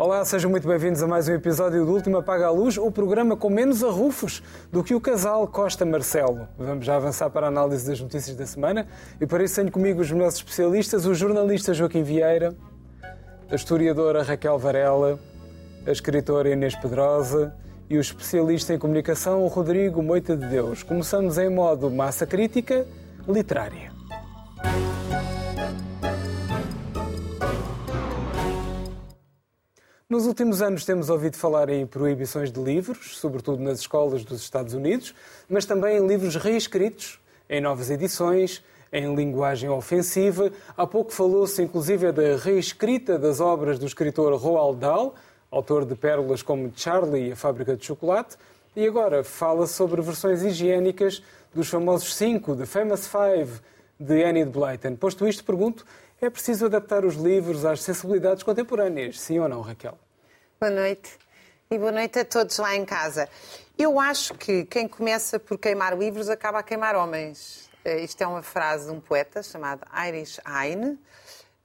Olá, sejam muito bem-vindos a mais um episódio do Último Apaga a Luz, o programa com menos arrufos do que o casal Costa Marcelo. Vamos já avançar para a análise das notícias da semana e para isso tenho comigo os meus especialistas, o jornalista Joaquim Vieira, a historiadora Raquel Varela, a escritora Inês Pedrosa e o especialista em comunicação Rodrigo Moita de Deus. Começamos em modo massa crítica literária. Nos últimos anos temos ouvido falar em proibições de livros, sobretudo nas escolas dos Estados Unidos, mas também em livros reescritos, em novas edições, em linguagem ofensiva. Há pouco falou-se inclusive da reescrita das obras do escritor Roald Dahl, autor de pérolas como Charlie e a Fábrica de Chocolate, e agora fala sobre versões higiênicas dos famosos cinco, The Famous Five, de Enid Blyton. Posto isto, pergunto, é preciso adaptar os livros às sensibilidades contemporâneas, sim ou não, Raquel? Boa noite. E boa noite a todos lá em casa. Eu acho que quem começa por queimar livros acaba a queimar homens. Eh, isto é uma frase de um poeta chamado Heinrich Heine,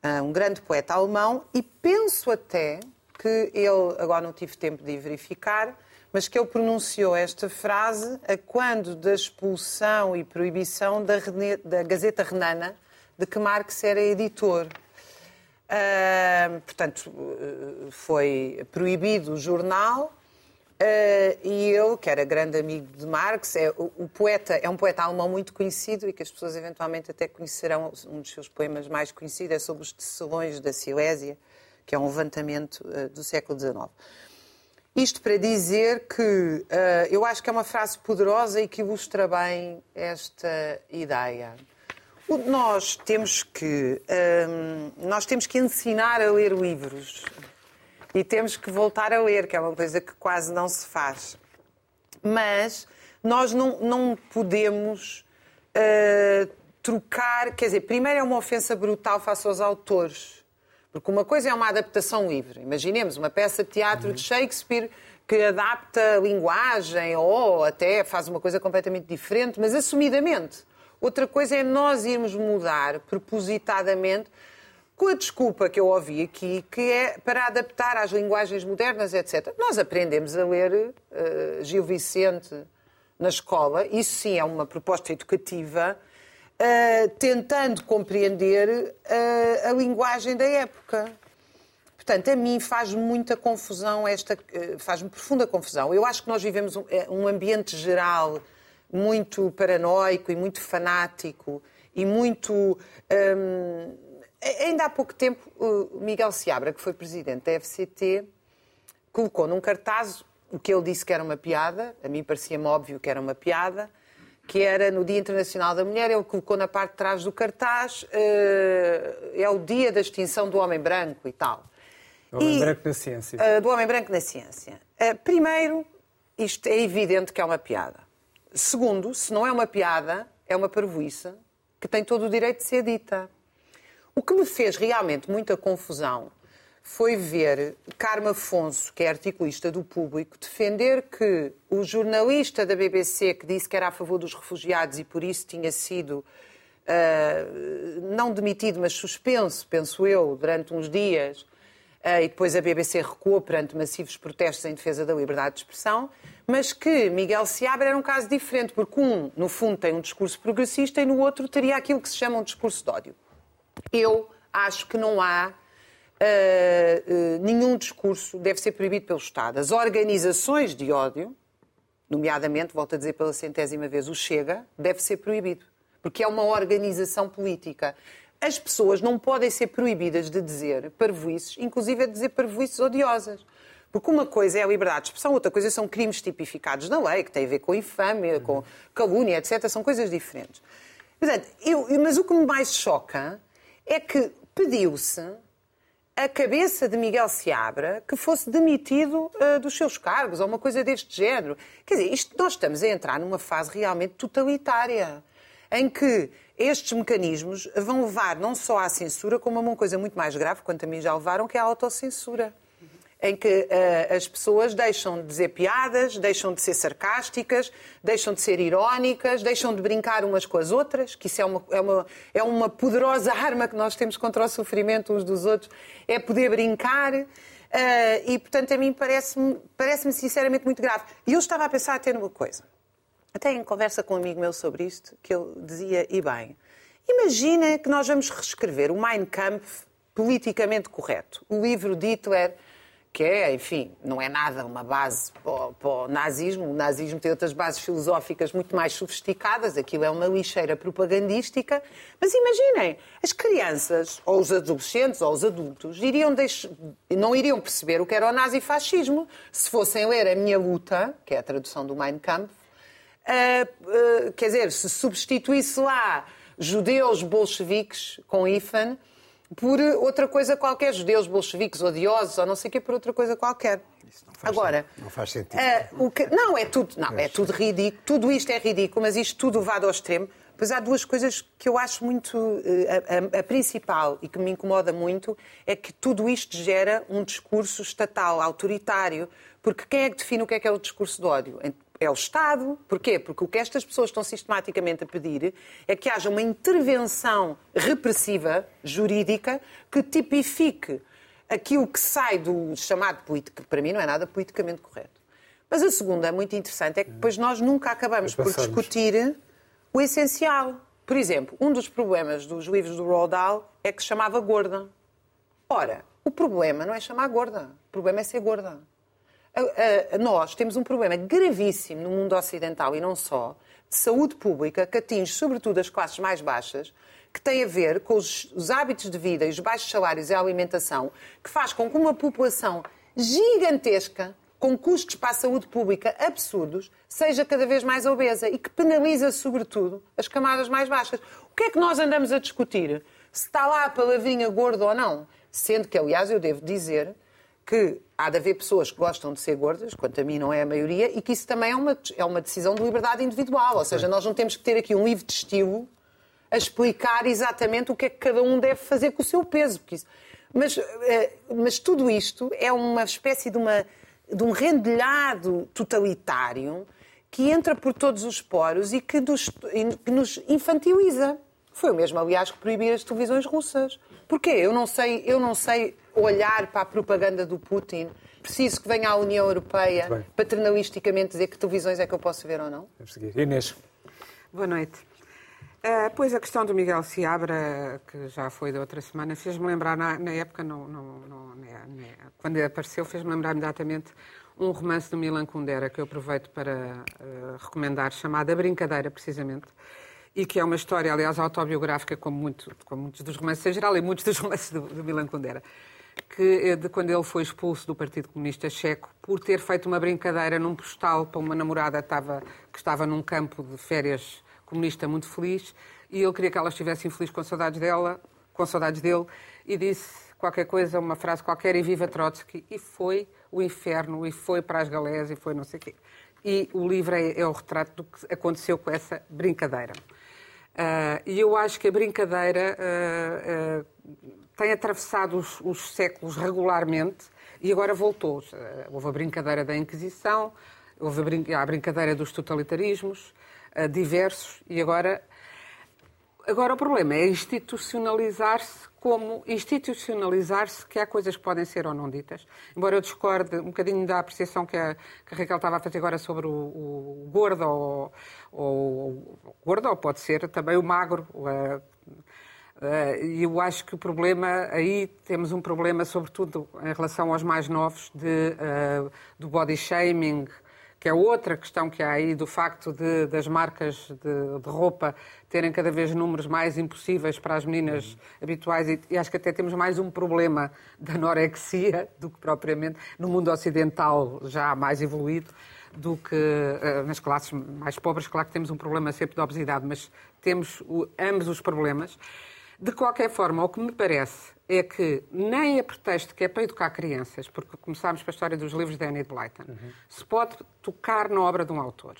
eh, um grande poeta alemão, e penso até que ele, agora não tive tempo de verificar, mas que ele pronunciou esta frase a quando da expulsão e proibição da, da Gazeta Renana, de que Marx era editor. Uh, portanto, foi proibido o jornal uh, e ele, que era grande amigo de Marx, é, o, o, poeta, é um poeta alemão muito conhecido e que as pessoas eventualmente até conhecerão. Um dos seus poemas mais conhecidos é sobre os tecelões da Silésia, que é um levantamento uh, do século XIX. Isto para dizer que eu acho que é uma frase poderosa e que ilustra bem esta ideia. Nós temos que hum, nós temos que ensinar a ler livros e temos que voltar a ler, que é uma coisa que quase não se faz. Mas nós não, não podemos uh, trocar, quer dizer, primeiro é uma ofensa brutal face aos autores. Porque uma coisa é uma adaptação livre. Imaginemos uma peça de teatro uhum. de Shakespeare que adapta a linguagem ou até faz uma coisa completamente diferente, mas assumidamente. Outra coisa é nós irmos mudar propositadamente com a desculpa que eu ouvi aqui, que é para adaptar às linguagens modernas, etc. Nós aprendemos a ler uh, Gil Vicente na escola, isso sim é uma proposta educativa, uh, tentando compreender uh, a linguagem da época. Portanto, a mim faz muita confusão esta, faz-me profunda confusão. Eu acho que nós vivemos um, um ambiente geral muito paranoico e muito fanático e muito. Hum, ainda há pouco tempo, o Miguel Seabra, que foi presidente da FCT, colocou num cartaz o que ele disse que era uma piada, a mim parecia-me óbvio que era uma piada, que era no Dia Internacional da Mulher, ele colocou na parte de trás do cartaz uh, é o dia da extinção do homem branco e tal. Do homem e, branco na ciência. Uh, do homem branco na ciência. Uh, primeiro, isto é evidente que é uma piada. Segundo, se não é uma piada, é uma parvoíça que tem todo o direito de ser dita. O que me fez realmente muita confusão foi ver Carmo Afonso, que é articulista do público, defender que o jornalista da BBC que disse que era a favor dos refugiados e por isso tinha sido uh, não demitido, mas suspenso, penso eu, durante uns dias, uh, e depois a BBC recuou perante massivos protestos em defesa da liberdade de expressão, mas que Miguel Seabra era um caso diferente, porque um, no fundo, tem um discurso progressista e no outro teria aquilo que se chama um discurso de ódio. Eu acho que não há uh, uh, nenhum discurso deve ser proibido pelo Estado. As organizações de ódio, nomeadamente, volto a dizer pela centésima vez, o Chega, deve ser proibido, porque é uma organização política. As pessoas não podem ser proibidas de dizer parvoices, inclusive de dizer parvoices odiosas. Porque uma coisa é a liberdade de expressão, outra coisa são crimes tipificados na lei, que têm a ver com infâmia, com calúnia, etc. São coisas diferentes. Portanto, eu, mas o que me mais choca é que pediu-se a cabeça de Miguel Seabra que fosse demitido uh, dos seus cargos, ou uma coisa deste género. Quer dizer, isto, nós estamos a entrar numa fase realmente totalitária, em que estes mecanismos vão levar não só à censura, como a uma coisa muito mais grave, quanto a mim já levaram, que é a autocensura em que uh, as pessoas deixam de dizer piadas, deixam de ser sarcásticas, deixam de ser irónicas, deixam de brincar umas com as outras, que isso é uma, é uma, é uma poderosa arma que nós temos contra o sofrimento uns dos outros, é poder brincar. Uh, e, portanto, a mim parece-me parece sinceramente muito grave. E eu estava a pensar até numa coisa. Até em conversa com um amigo meu sobre isto, que ele dizia, e bem, imagina que nós vamos reescrever o Mein Kampf politicamente correto. O livro de Hitler que é, enfim, não é nada uma base para, para o nazismo. O nazismo tem outras bases filosóficas muito mais sofisticadas, aquilo é uma lixeira propagandística. Mas imaginem, as crianças, ou os adolescentes, ou os adultos, iriam deix... não iriam perceber o que era o nazifascismo se fossem ler A Minha Luta, que é a tradução do Mein Kampf, uh, uh, quer dizer, se substituísse lá judeus bolcheviques com IFAN, por outra coisa qualquer, judeus bolcheviques odiosos ou não sei o quê, por outra coisa qualquer. Isso não faz Agora, não faz sentido. Uh, que, não, é tudo, não, é tudo ridículo, tudo isto é ridículo, mas isto tudo vai ao extremo. Pois há duas coisas que eu acho muito. A, a, a, principal e que me incomoda muito é que tudo isto gera um discurso estatal, autoritário. Porque quem é que define o que é que é o discurso de ódio? É o Estado. Porquê? Porque o que estas pessoas estão sistematicamente a pedir é que haja uma intervenção repressiva, jurídica, que tipifique aquilo que sai do chamado político, que para mim não é nada politicamente correto. Mas a segunda, muito interessante, é que depois nós nunca acabamos por discutir o essencial. Por exemplo, um dos problemas dos livros do Roald Dahl é que se chamava gorda. Ora, o problema não é chamar gorda, o problema é ser gorda nós temos um problema gravíssimo no mundo ocidental e não só, de saúde pública, que atinge sobretudo as classes mais baixas, que tem a ver com os, os hábitos de vida e os baixos salários e a alimentação, que faz com que uma população gigantesca, com custos para a saúde pública absurdos, seja cada vez mais obesa e que penaliza, sobretudo, as camadas mais baixas. O que é que nós andamos a discutir? Se está lá a palavrinha gordo ou não? Sendo que, aliás, eu devo dizer que há de haver pessoas que gostam de ser gordas, quanto a mim não é a maioria, e que isso também é uma, é uma decisão de liberdade individual. Ou seja, nós não temos que ter aqui um livro de estilo a explicar exatamente o que é que cada um deve fazer com o seu peso. Isso... Mas, eh, mas tudo isto é uma espécie de, uma, de um rendilhado totalitário que entra por todos os poros e que nos, que nos infantiliza. Foi o mesmo, aliás, que proibir as televisões russas. Porquê? Eu não sei, eu não sei olhar para a propaganda do Putin. Preciso que venha a União Europeia paternalisticamente dizer que televisões é que eu posso ver ou não? Vamos seguir. Inês. Boa noite. Uh, pois a questão do Miguel Seabra, que já foi da outra semana, fez-me lembrar, na, na época, não, não, não, quando apareceu, fez-me lembrar imediatamente um romance do Milan Kundera, que eu aproveito para uh, recomendar, chamado A Brincadeira, precisamente, e que é uma história, aliás, autobiográfica, como, muito, como muitos dos romances em geral e muitos dos romances do, do Milan Kundera, que é de quando ele foi expulso do Partido Comunista Checo por ter feito uma brincadeira num postal para uma namorada estava, que estava num campo de férias comunista muito feliz e ele queria que ela estivesse infeliz com saudades dela, com saudades dele, e disse qualquer coisa, uma frase qualquer, e viva Trotsky, e foi o inferno, e foi para as galés, e foi não sei o quê. E o livro é, é o retrato do que aconteceu com essa brincadeira. Uh, e eu acho que a brincadeira uh, uh, tem atravessado os, os, séculos regularmente e agora voltou. Houve a brincadeira da Inquisição, houve a, brin a brincadeira dos totalitarismos diversos e agora. Agora o problema é institucionalizar-se como institucionalizar-se que há coisas que podem ser ou não ditas. Embora eu discorde um bocadinho da apreciação que a, que a Raquel estava a fazer agora sobre o, o gordo ou, ou, gordo, ou pode ser também o magro. E eu acho que o problema, aí temos um problema, sobretudo em relação aos mais novos, de, uh, do body shaming, que é outra questão que há aí, do facto de, das marcas de, de, roupa terem cada vez números mais impossíveis para as meninas uhum. habituais, e, e, acho que até temos mais um problema da anorexia do que propriamente no mundo ocidental já mais evoluído do que uh, nas classes mais pobres. Claro que temos um problema sempre de obesidade, mas temos o, ambos os problemas. De qualquer forma, o que me parece é que, nem a pretexto que é para educar crianças, porque começámos com a história dos livros de Annie Blyton, uhum. se pode tocar na obra de um autor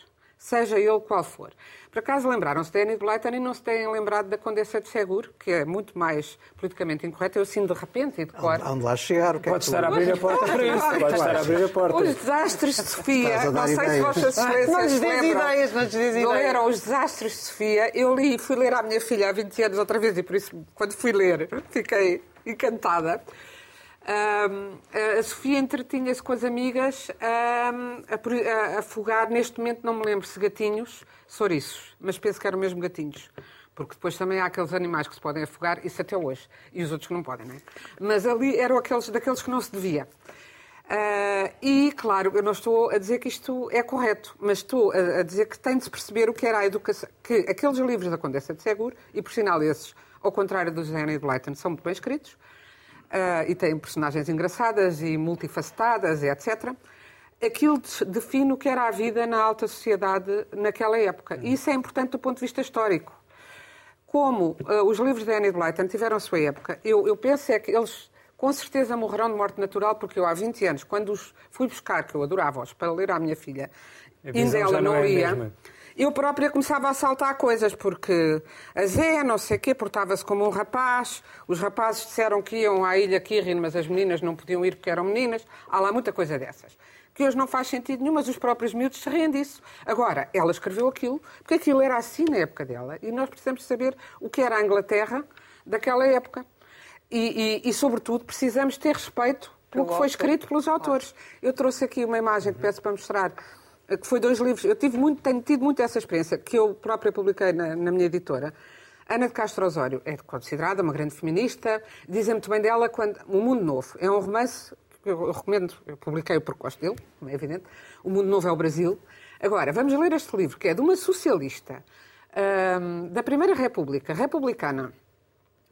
seja ele qual for. Por acaso lembraram-se de Annie Blyton e não se têm lembrado da Condessa de Seguro, que é muito mais politicamente incorreta. Eu assim de repente e de cor. Onde lá chegar? O que Pode é estar a abrir a porta para isso. Pode estar a abrir a porta. Os desastres de Sofia, não sei se Vossas Excelências não lhes diz ideias, não lhes diz ideias. Leram os desastres de Sofia. Eu li, fui ler à minha filha há 20 anos outra vez e por isso, quando fui ler, fiquei encantada. A Sofia entretinha-se com as amigas a, afogar, neste momento não me lembro se gatinhos, souriços, mas penso que eram mesmo gatinhos. Porque depois também há aqueles animais que se podem afogar, isso até hoje. E os outros que não podem, não é? Mas ali eram aqueles, daqueles que não se devia. Uh, e, claro, eu não estou a dizer que isto é correto, mas estou a, a dizer que tem de se perceber o que era a educação. Que aqueles livros da Condessa de Seguro, e por sinal esses, ao contrário dos de Henry Blyton, são muito bem escritos, uh, e têm personagens engraçadas e multifacetadas, e etc. Aquilo define o que era a vida na alta sociedade naquela época. E isso é importante do ponto de vista histórico. Como uh, os livros de Annie Blyton tiveram a sua época, eu, eu penso é que eles com certeza morrerão de morte natural, porque eu há 20 anos, quando os fui buscar, que eu adorava-os, para ler à minha filha, ainda ela não, não é lia, eu própria começava a saltar coisas, porque a Zé, não sei o quê, portava-se como um rapaz, os rapazes disseram que iam à Ilha Kirin, mas as meninas não podiam ir porque eram meninas, há lá muita coisa dessas. Que hoje não faz sentido nenhum, mas os próprios miúdos se riem disso. Agora, ela escreveu aquilo, porque aquilo era assim na época dela, e nós precisamos saber o que era a Inglaterra daquela época. E, e, e, sobretudo, precisamos ter respeito pelo que foi escrito pelos autores. Eu trouxe aqui uma imagem que peço para mostrar, que foi dois livros. Eu tive muito, tenho tido muito essa experiência, que eu própria publiquei na, na minha editora. Ana de Castro Osório é considerada uma grande feminista. Dizem muito bem dela quando O Mundo Novo é um romance que eu recomendo, eu publiquei porque gosto dele, como é evidente. O Mundo Novo é o Brasil. Agora, vamos ler este livro, que é de uma socialista um, da Primeira República, republicana,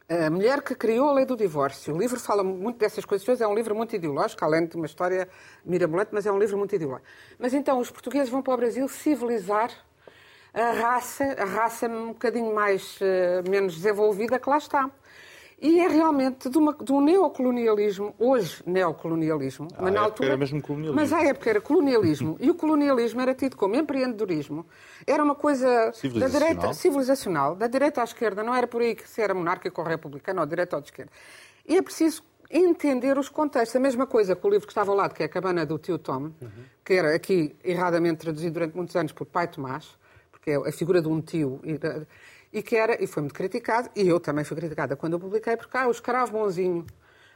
a mulher que criou a lei do divórcio. O livro fala muito dessas coisas. É um livro muito ideológico, além de uma história mirabolante, mas é um livro muito ideológico. Mas então os portugueses vão para o Brasil civilizar a raça, a raça um bocadinho mais, uh, menos desenvolvida que lá está. E é realmente de, uma, de um neocolonialismo, hoje neocolonialismo, ah, mas na altura. Era mesmo colonialismo. Mas à época era colonialismo. e o colonialismo era tido como empreendedorismo. Era uma coisa da direita, civilizacional, da direita à esquerda. Não era por aí que se era monárquico ou republicano, ou direita ou de esquerda. E é preciso entender os contextos. A mesma coisa com o livro que estava ao lado, que é a Cabana do Tio Tom, uhum. que era aqui erradamente traduzido durante muitos anos por Pai Tomás, porque é a figura de um tio e que era, e foi muito criticado, e eu também fui criticada quando eu publiquei, porque há ah, o escravo bonzinho.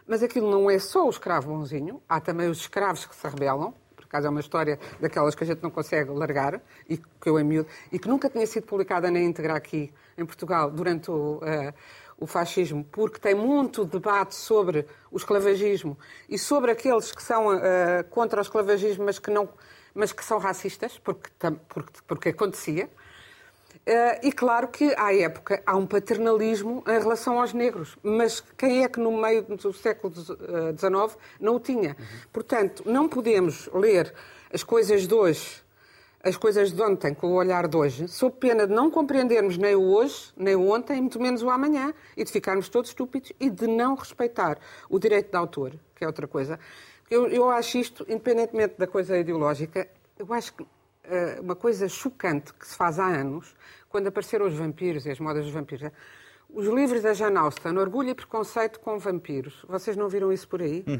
Mas aquilo não é só o escravo bonzinho, há também os escravos que se rebelam, por acaso é uma história daquelas que a gente não consegue largar, e que eu miúdo, e que nunca tinha sido publicada na íntegra aqui em Portugal durante o, uh, o fascismo, porque tem muito debate sobre o esclavagismo e sobre aqueles que são uh, contra o esclavagismo, mas que, não, mas que são racistas, porque, porque, porque acontecia. Uh, e claro que, à época, há um paternalismo em relação aos negros, mas quem é que no meio do século XIX eh, não o tinha? Uhum. Portanto, não podemos ler as coisas de hoje, as coisas de ontem com o olhar de hoje, sob pena de não compreendermos nem o hoje, nem o ontem, muito menos o amanhã, e de ficarmos todos estúpidos e de não respeitar o direito de autor, que é outra coisa. Eu, eu acho isto, independentemente da coisa ideológica, eu acho que uma coisa chocante que se faz há anos quando apareceram os vampiros e as modas dos vampiros. Os livros da Jane Austen, Orgulho e Preconceito com Vampiros. Vocês não viram isso por aí? Uhum.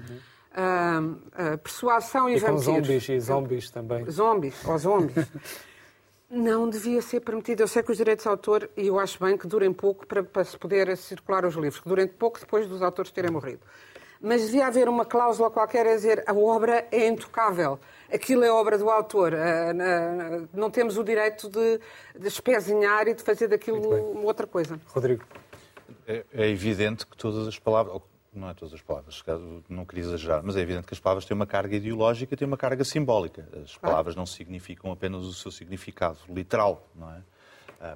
Uh, uh, persuasão e, e vampiros. Com zombies e zombies também. Zombies, ou zombies. não devia ser permitido. Eu sei que os direitos de autor, e eu acho bem que durem pouco para, para se poder circular os livros, que durem pouco depois dos autores terem morrido. Mas devia haver uma cláusula qualquer a dizer a obra é intocável aquilo é obra do autor. Eh, não temos o direito de, de espezinhar e de fazer daquilo outra coisa. Rodrigo. É, é, evidente que todas as palavras, não é todas as palavras, não queria exagerar, mas é evidente que as palavras têm uma carga ideológica e têm uma carga simbólica. As palavras não significam apenas o seu significado literal, não é?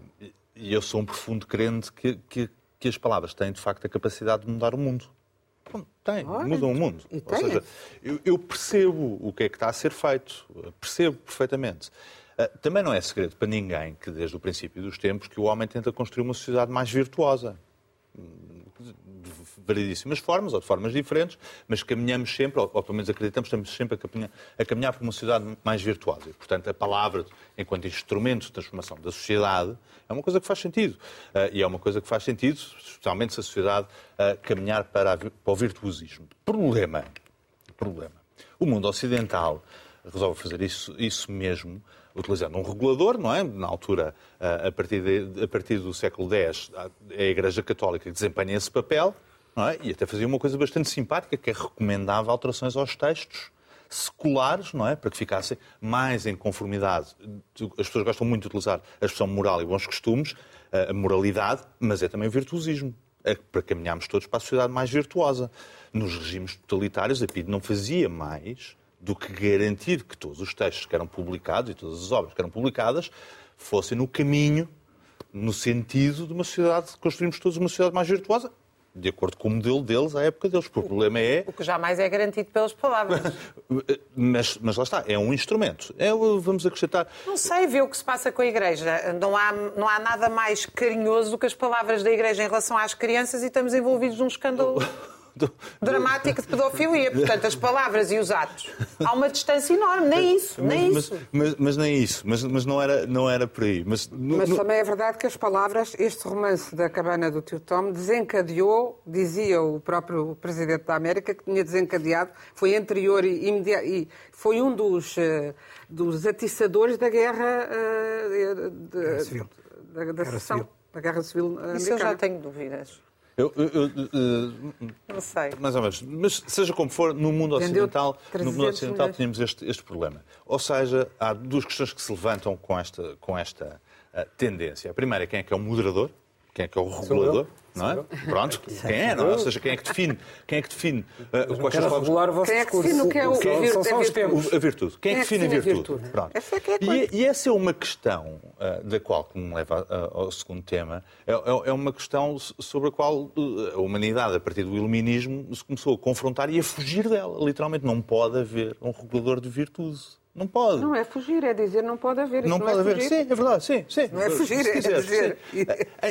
E eu sou um profundo crente que, que, que as palavras têm, de facto, a capacidade de mudar o mundo. Tem, mudam o mundo. Ou seja, eu, eu, percebo o que é que está a ser feito, percebo perfeitamente. Ah, também não é segredo para ninguém que, desde o princípio dos tempos, que o homem tenta construir uma sociedade mais virtuosa de variedíssimas formas, ou de formas diferentes, mas caminhamos sempre, ou, ou pelo menos acreditamos, estamos sempre a caminhar, a caminhar por uma sociedade mais virtuosa. E, portanto, a palavra, enquanto instrumento de transformação da sociedade, é uma coisa que faz sentido. Uh, e é uma coisa que faz sentido, especialmente se a sociedade uh, caminhar para, a, para o virtuosismo. Problema, problema. O mundo ocidental resolve fazer isso, isso mesmo, utilizando um regulador, não é? Na altura, a partir, de, a partir do século X, a Igreja Católica desempenha esse papel, não é? E até fazia uma coisa bastante simpática, que é recomendava alterações aos textos seculares, não é? Para que ficassem mais em conformidade. As pessoas gostam muito de utilizar a expressão moral e bons costumes, a moralidade, mas é também o virtuosismo. Para caminharmos todos para a sociedade mais virtuosa. Nos regimes totalitários, a PIDE não fazia mais do que garantir que todos os textos que eram publicados e todas as obras que eram publicadas fossem no caminho, no sentido de uma sociedade, construirmos todos uma sociedade mais virtuosa, de acordo com o modelo deles, à época deles. O problema é. O que jamais é garantido pelas palavras. mas, mas lá está, é um instrumento. É, vamos acrescentar. Não sei, ver o que se passa com a Igreja. Não há, não há nada mais carinhoso do que as palavras da Igreja em relação às crianças e estamos envolvidos num escândalo. Do, dramático de pedofilia. Portanto, as palavras e os atos. Há uma distância enorme, nem isso, nem mas, isso. Mas, mas, mas, nem isso, mas, mas não, era, não era por aí. Mas, mas no... também é verdade que as palavras, este romance da cabana do tio Tom desencadeou, dizia o próprio Presidente da América, que tinha desencadeado, foi anterior e, imediato, e foi um dos, uh, dos atiçadores da guerra uh, de, guerra civil. Da, da, da, guerra civil. da Guerra Civil Americana. Isso eu já tenho dúvidas. Eu, eu, eu, uh, não sei. Mais ou menos. Mas seja como for, no mundo ocidental, no mundo ocidental tínhamos este, este problema. Ou seja, há duas questões que se levantam com esta, com esta uh, tendência. A primeira é quem é que é o moderador, quem é que é o regulador não é? Pronto, quem é, não é? Ou seja, quem é que define, quem é que define uh, quais são regular o vosso quem é que define o que é o, quem, são, são os tempos. A virtude. Quem, é que define a virtude? virtude? Pronto. Essa é que é e, e, essa é uma questão uh, da qual, que me leva uh, ao segundo tema, é, é, é, uma questão sobre a qual a humanidade, a partir do iluminismo, se começou a confrontar e a fugir dela. Literalmente, não pode haver um regulador de virtude. Não pode. Não é fugir, é dizer não pode haver. Não, não pode é haver, sim, é verdade, sim, sim. Não é fugir, é quiser, dizer.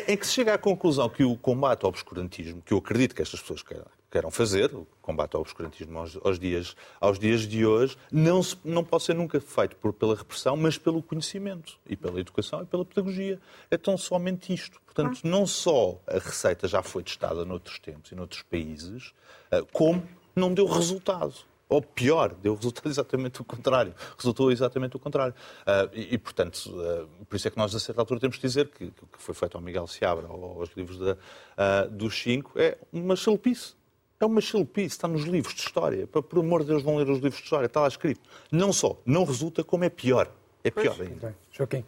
Em que se chega à conclusão que o combate ao obscurantismo, que eu acredito que estas pessoas queiram fazer, o combate ao obscurantismo aos, aos, dias, aos dias de hoje, não, se, não pode ser nunca feito por, pela repressão, mas pelo conhecimento, e pela educação e pela pedagogia. É tão somente isto. Portanto, não só a receita já foi testada noutros tempos e noutros países, eh, como não deu resultado ou pior, deu resultado exatamente o contrário. Resultou exatamente o contrário. Uh, e, e, portanto, uh, por isso é que nós, a certa altura, temos que dizer que o que foi feito ao Miguel Seabra ou aos livros da, uh, dos cinco é uma chalupice. É uma chalupice, está nos livros de história. Por amor de Deus, vão ler os livros de história, está lá escrito. Não só não resulta, como é pior. É pior pois. ainda. Joaquim.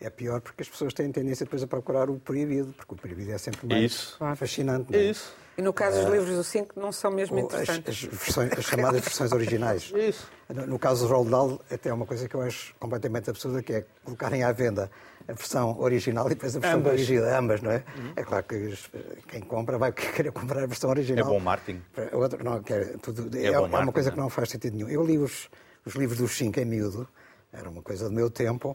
É pior porque as pessoas têm tendência depois a procurar o proibido, porque o proibido é sempre mais isso. fascinante. É? é isso. E no caso dos livros do 5 não são mesmo interessantes. As, as, versões, as chamadas versões originais. Isso. No, no caso do Roald Dahl, até é uma coisa que eu acho completamente absurda, que é colocarem à venda a versão original e depois a versão ambas. corrigida, ambas, não é? Uhum. É claro que quem compra vai querer comprar a versão original. É bom marketing. Outro, não, quer, tudo, é, é, é uma coisa que não faz sentido nenhum. Eu li os, os livros dos 5 em miúdo, era uma coisa do meu tempo,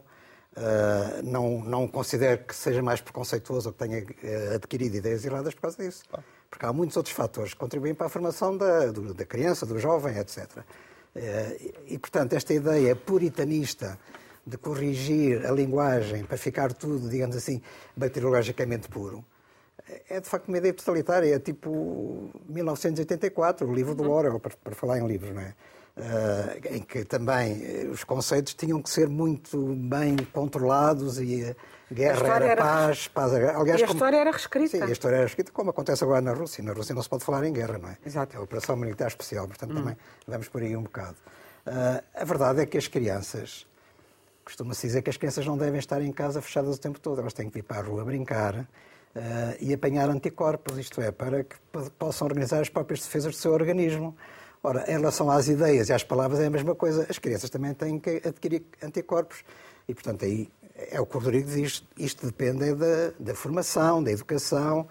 Uh, não, não considero que seja mais preconceituoso ou que tenha uh, adquirido ideias erradas por causa disso. Ah. Porque há muitos outros fatores que contribuem para a formação da, do, da criança, do jovem, etc. Uh, e, portanto, esta ideia puritanista de corrigir a linguagem para ficar tudo, digamos assim, bacteriologicamente puro, é de facto uma ideia totalitária. É tipo 1984, o livro do uhum. Orwell, para, para falar em livros, não é? Uh, em que também eh, os conceitos tinham que ser muito bem controlados e guerra era, era paz, paz era... Aliás, e a como... história era reescrita. Sim, a história era escrita, como acontece agora na Rússia. Na Rússia não se pode falar em guerra, não é? Exato. É a operação militar especial, portanto hum. também vamos por aí um bocado. Uh, a verdade é que as crianças, costuma-se dizer que as crianças não devem estar em casa fechadas o tempo todo, elas têm que ir para a rua brincar, uh, e apanhar anticorpos, isto é, para que possam organizar as próprias defesas do seu organismo. Ora, em relação às ideias e às palavras é a mesma coisa. As crianças também têm que adquirir anticorpos. E, portanto, aí é o que o Rodrigo diz, isto depende da, da formação, da educação,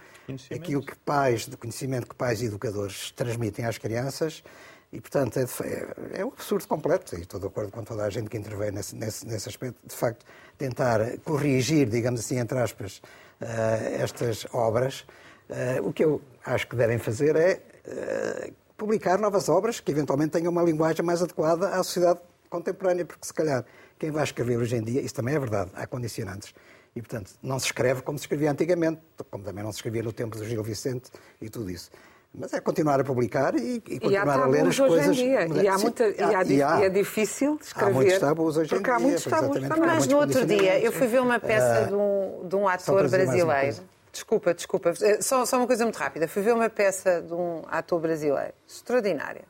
aquilo que pais, do conhecimento que pais e educadores transmitem às crianças. E, portanto, é, é, é um absurdo completo. E estou de acordo com toda a gente que intervém nesse, nesse, nesse aspecto. De facto, tentar corrigir, digamos assim, entre aspas, uh, estas obras. Uh, o que eu acho que devem fazer é uh, publicar novas obras que eventualmente tenham uma linguagem mais adequada à sociedade contemporânea, porque se calhar quem vai escrever hoje em dia, isso também é verdade, há condicionantes. E, portanto, não se escreve como se escrevia antigamente, como também não se escrevia no tempo do Gil Vicente e tudo isso. Mas é continuar a publicar e, e continuar e a ler as coisas. Em dia. E, há muita, e, há, e, há, e é difícil escrever. Há muitos tabus hoje em dia. Há muitos tabus. Mas no outro dia eu fui ver uma peça uh, de um, de um ator brasileiro Desculpa, desculpa. Eh, Só, só uma coisa muito rápida. Fui ver uma peça de um ator brasileiro extraordinária.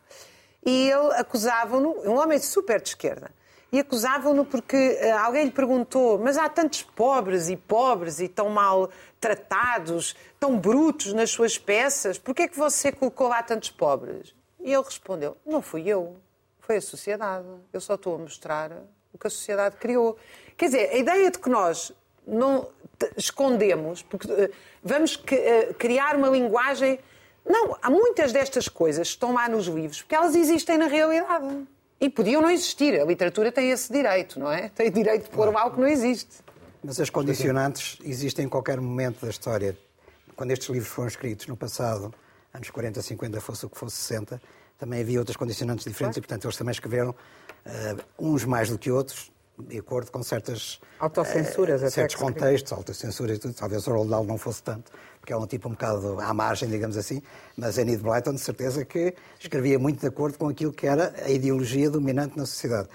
E ele acusava-no, um homem super de esquerda, e acusavam-no porque eh, alguém lhe perguntou: mas há tantos pobres e pobres e tão mal tratados, tão brutos nas suas peças, por que é que você colocou lá tantos pobres? E ele respondeu: não fui eu, foi a sociedade. Eu só estou a mostrar o que a sociedade criou. Quer dizer, a ideia de que nós não escondemos, porque eh, vamos eh, criar uma linguagem. Não, há muitas destas coisas que estão lá nos livros, porque elas existem na realidade. E podiam não existir. A literatura tem esse direito, não é? Tem direito de pôr lá o que não existe. Mas as condicionantes existem em qualquer momento da história. Quando estes livros foram escritos no passado, anos 40, 50, fosse o que fosse 60, também havia outras condicionantes diferentes e, portanto, eles também escreveram eh, uns mais do que outros, de acordo com certas Autocensuras eh, até certos contextos, autocensura e tudo. Talvez o Roald Dahl não fosse tanto, porque é um tipo um bocado à margem, digamos assim, mas Enid Blyton, de certeza que escrevia muito de acordo com aquilo que era a ideologia dominante na sociedade.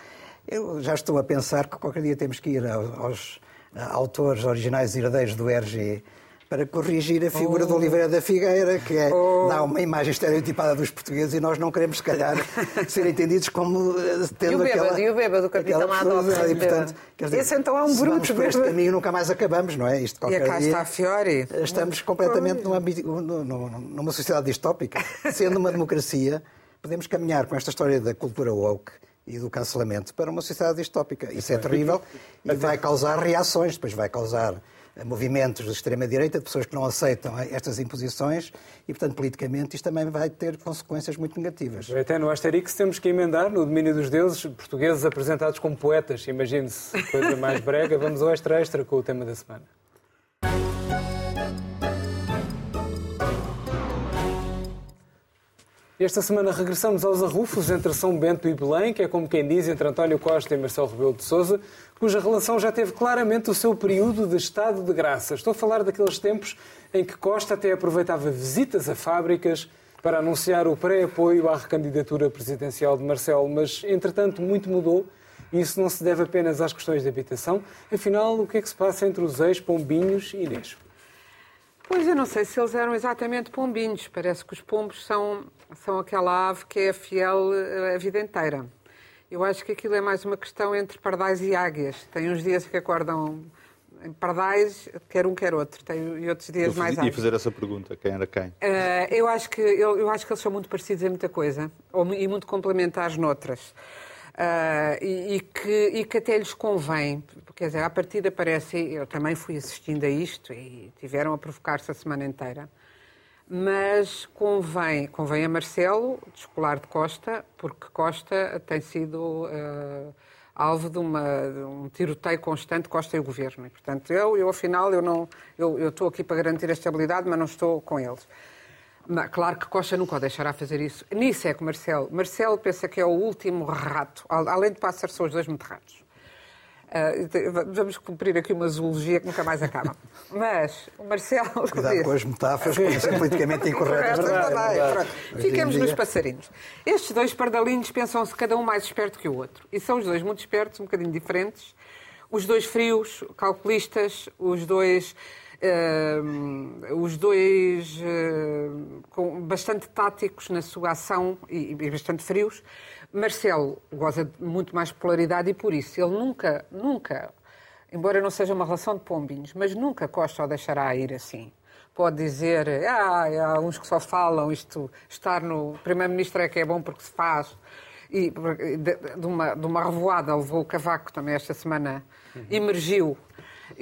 Eu já estou a pensar que qualquer dia temos que ir aos, aos autores originais e herdeiros do RG para corrigir a figura de Oliveira da Figueira, que é, dá uma imagem estereotipada dos portugueses e nós não queremos, se calhar, ser entendidos como eh, tendo E o bêbado, aquela... e o bêbado, o capitão personalidade. E, portanto, dizer, Esse então é um bruto, vamos por este caminho nunca mais acabamos, não é? Isto E qualquer cá dia- está a Fiore. Estamos completamente num ambi- numa sociedade distópica. Sendo uma democracia, podemos caminhar com esta história da cultura woke e do cancelamento para uma sociedade distópica. Isso é terrível e vai causar reações, depois vai causar movimentos de extrema-direita, de pessoas que não aceitam estas imposições e, portanto, politicamente, isto também vai ter consequências muito negativas. Até no Asterix temos que emendar no domínio dos deuses portugueses apresentados como poetas. Imagine-se, coisa mais brega. Vamos ao extra extra com o tema da semana. Esta semana regressamos aos arrufos entre São Bento e Belém, que é como quem diz entre António Costa e Marcelo Rebelo de Sousa, cuja relação já teve claramente o seu período de estado de graça. Estou a falar daqueles tempos em que Costa até aproveitava visitas a fábricas para anunciar o pré-apoio à recandidatura presidencial de Marcelo, mas entretanto muito mudou e isso não se deve apenas às questões de habitação. Afinal, o que é que se passa entre os ex-pombinhos e Inês? Pois eu não sei se eles eram exatamente pombinhos. Parece que os pombos são, são aquela ave que é fiel eh, a vida inteira. Eu acho que aquilo é mais uma questão entre pardais e águias. Tem uns dias que acordam em pardais, quer um, quer outro. Tem, e outros dias Eu mais ia águias. fazer essa pergunta, quem era quem? Eh, eu, acho que, eu, eu acho que eles são muito parecidos em muita coisa ou e muito complementares noutras. Ah, e, e que, e que até lhes convém, quer dizer, à partida parece, eu também fui assistindo a isto e tiveram a provocar-se a semana inteira, mas convém, convém a Marcelo descolar de Costa, porque Costa tem sido ah, alvo de, uma- de um tiroteio constante, Costa e o Governo. E, portanto, eu, eu afinal, eu não, eu, eu estou aqui para garantir a estabilidade, mas não estou com eles. Mas, claro que Costa nunca o deixará fazer isso. Nisso é que Marcelo. Marcelo pensa que é o último rato. Al- Além de pássaros, são os dois muito ratos. Te- vamos cumprir aqui uma zoologia que nunca mais acaba. Mas o Marcelo. Cuidado diz- com as metáforas, podem ser politicamente incorretas. Em Fiquemos dia- nos passarinhos. Estes dois pardalinhos pensam-se cada um mais esperto que o outro. E são os dois muito espertos, um bocadinho diferentes. Os dois frios, calculistas, os dois. Eh, os dois eh, com bastante táticos na sua ação e, e bastante frios. Marcelo goza de muito mais popularidade e por isso ele nunca, nunca, embora não seja uma relação de pombinhos, mas nunca Costa o deixará ir assim pode dizer, ah, há uns que só falam, isto, estar no Primeiro-Ministro é que é bom porque se faz. E de, de uma, de uma revoada levou o Cavaco também esta semana, emergiu,